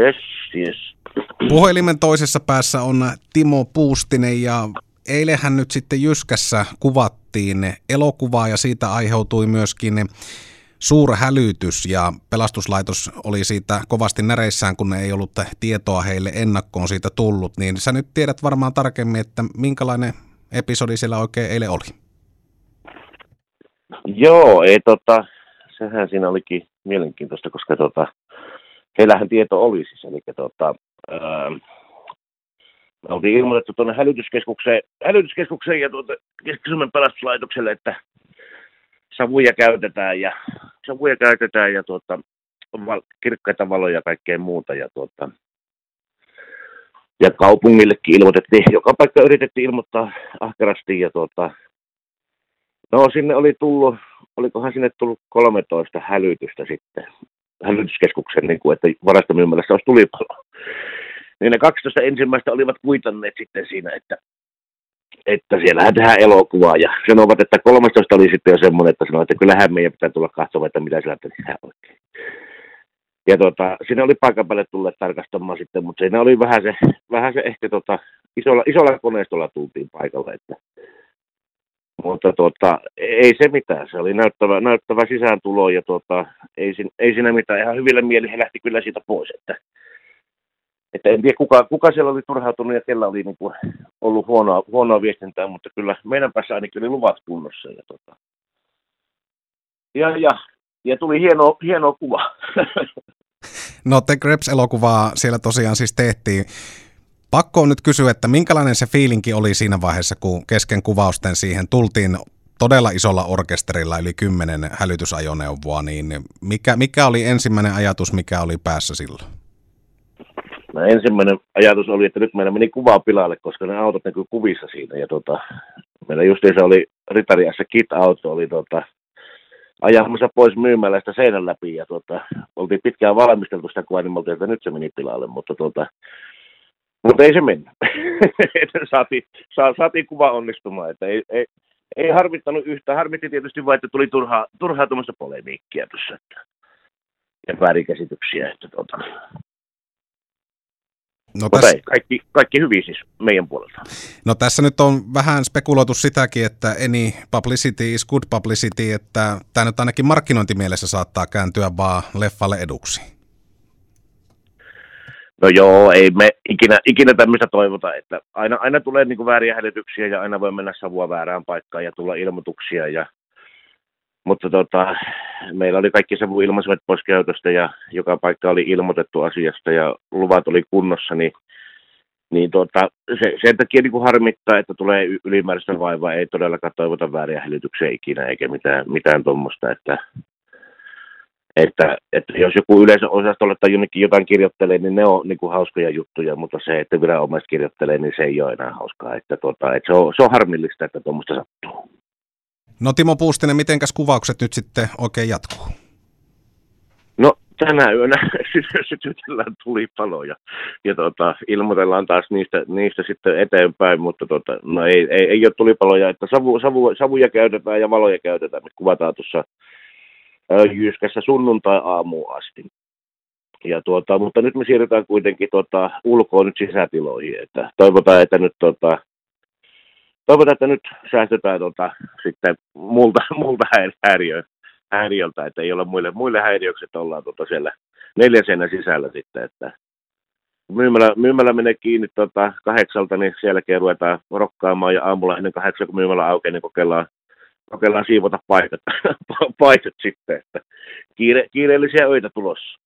Yes, yes. Puhelimen toisessa päässä on Timo Puustinen ja eilenhän nyt sitten Jyskässä kuvattiin elokuvaa ja siitä aiheutui myöskin suuri hälytys ja pelastuslaitos oli siitä kovasti näreissään, kun ei ollut tietoa heille ennakkoon siitä tullut. Niin sä nyt tiedät varmaan tarkemmin, että minkälainen episodi siellä oikein eilen oli. Joo, ei tota, sehän siinä olikin mielenkiintoista, koska tota, heillähän tieto oli siis, eli tota, ää, me oltiin ilmoitettu tuonne hälytyskeskukseen, hälytyskeskukseen ja tuota Keski-Suomen pelastuslaitokselle, että savuja käytetään ja savuja käytetään ja tuota, val, kirkkaita valoja ja kaikkea muuta. Ja, tuota, ja kaupungillekin ilmoitettiin, joka paikka yritettiin ilmoittaa ahkerasti ja tuota, no sinne oli tullut, olikohan sinne tullut 13 hälytystä sitten, hälytyskeskuksen, niin kuin, että varastomyymälässä olisi tulipalo. Niin ne 12 ensimmäistä olivat kuitanneet sitten siinä, että että siellähän tehdään elokuvaa ja sanovat, että 13 oli sitten jo semmoinen, että sanoi, että kyllähän meidän pitää tulla katsomaan, että mitä siellä tehdään oikein. Ja tota, siinä oli paikan päälle tulleet tarkastamaan sitten, mutta siinä oli vähän se, vähän se ehkä tota, isolla, isolla koneistolla tultiin paikalle, että mutta tota, ei se mitään, se oli näyttävä, näyttävä sisääntulo ja tota, ei, ei siinä mitään, ihan hyvillä mieli he lähti kyllä siitä pois, että että en tiedä kuka, kuka siellä oli turhautunut ja kellä oli niin kuin ollut huonoa, huonoa viestintää, mutta kyllä meidän päässä ainakin oli luvat kunnossa. Ja, tota, ja, ja, ja tuli hieno, hieno kuva. No The Krebs-elokuvaa siellä tosiaan siis tehtiin. Pakko on nyt kysyä, että minkälainen se fiilinki oli siinä vaiheessa, kun kesken kuvausten siihen tultiin todella isolla orkesterilla, yli kymmenen hälytysajoneuvoa, niin mikä, mikä oli ensimmäinen ajatus, mikä oli päässä silloin? No ensimmäinen ajatus oli, että nyt meillä meni kuva pilalle, koska ne autot näkyy kuvissa siinä. Ja tota, meillä justiinsa oli Ritariassa Kit-auto, oli tota, ajamassa pois myymälästä seinän läpi. Ja tota, oltiin pitkään valmisteltu sitä kuvaa, niin että nyt se meni pilalle. Mutta, tota, mutta ei se mennyt. saatiin, saa, saatiin kuva onnistumaan. Että ei, ei, ei harmittanut yhtä. Harmitti tietysti vain, että tuli turhaa, turhaa tuommoista polemiikkia tuossa. Että, ja väärinkäsityksiä. Että, tota, No Mutta tässä... ei, kaikki, kaikki hyvin siis meidän puolelta. No tässä nyt on vähän spekuloitu sitäkin, että any publicity is good publicity, että tämä nyt ainakin markkinointimielessä saattaa kääntyä vaan leffalle eduksi. No joo, ei me ikinä, ikinä tämmöistä toivota, että aina, aina tulee niin vääriä hälytyksiä ja aina voi mennä savua väärään paikkaan ja tulla ilmoituksia ja mutta tota, meillä oli kaikki savuilmaiset pois käytöstä ja joka paikka oli ilmoitettu asiasta ja luvat oli kunnossa, niin, niin tota, se, sen takia niin harmittaa, että tulee ylimääräistä vaivaa. Ei todellakaan toivota vääriä hälytyksiä ikinä eikä mitään, mitään tuommoista, että, että, että, jos joku yleisöosastolle tai jonnekin jotain kirjoittelee, niin ne on niin kuin hauskoja juttuja, mutta se, että viranomaiset kirjoittelee, niin se ei ole enää hauskaa. Että, tota, että se, on, se on harmillista, että tuommoista sattuu. No Timo Puustinen, mitenkäs kuvaukset nyt sitten oikein jatkuu? No tänä yönä sytytellään tulipaloja ja tota, ilmoitellaan taas niistä, niistä sitten eteenpäin, mutta tota, no ei, ei, ei ole tulipaloja, että savu, savu, savuja käytetään ja valoja käytetään. Me kuvataan tuossa Jyskässä sunnuntai-aamuun asti. Ja tuota, mutta nyt me siirrytään kuitenkin tota, ulkoon nyt sisätiloihin, että toivotaan, että nyt tota, toivotaan, että nyt säästetään tota, sitten muulta, muulta häiriö, häiriöltä, että ei ole muille, muille häiriöksi, että ollaan tota siellä neljän sisällä sitten, että myymälä, myymälä menee kiinni tota, kahdeksalta, niin sen jälkeen ruvetaan rokkaamaan ja aamulla ennen kahdeksan, kun myymälä aukeaa, niin kokeillaan, kokeillaan siivota paikat, paikat sitten, että kiire, kiireellisiä öitä tulossa.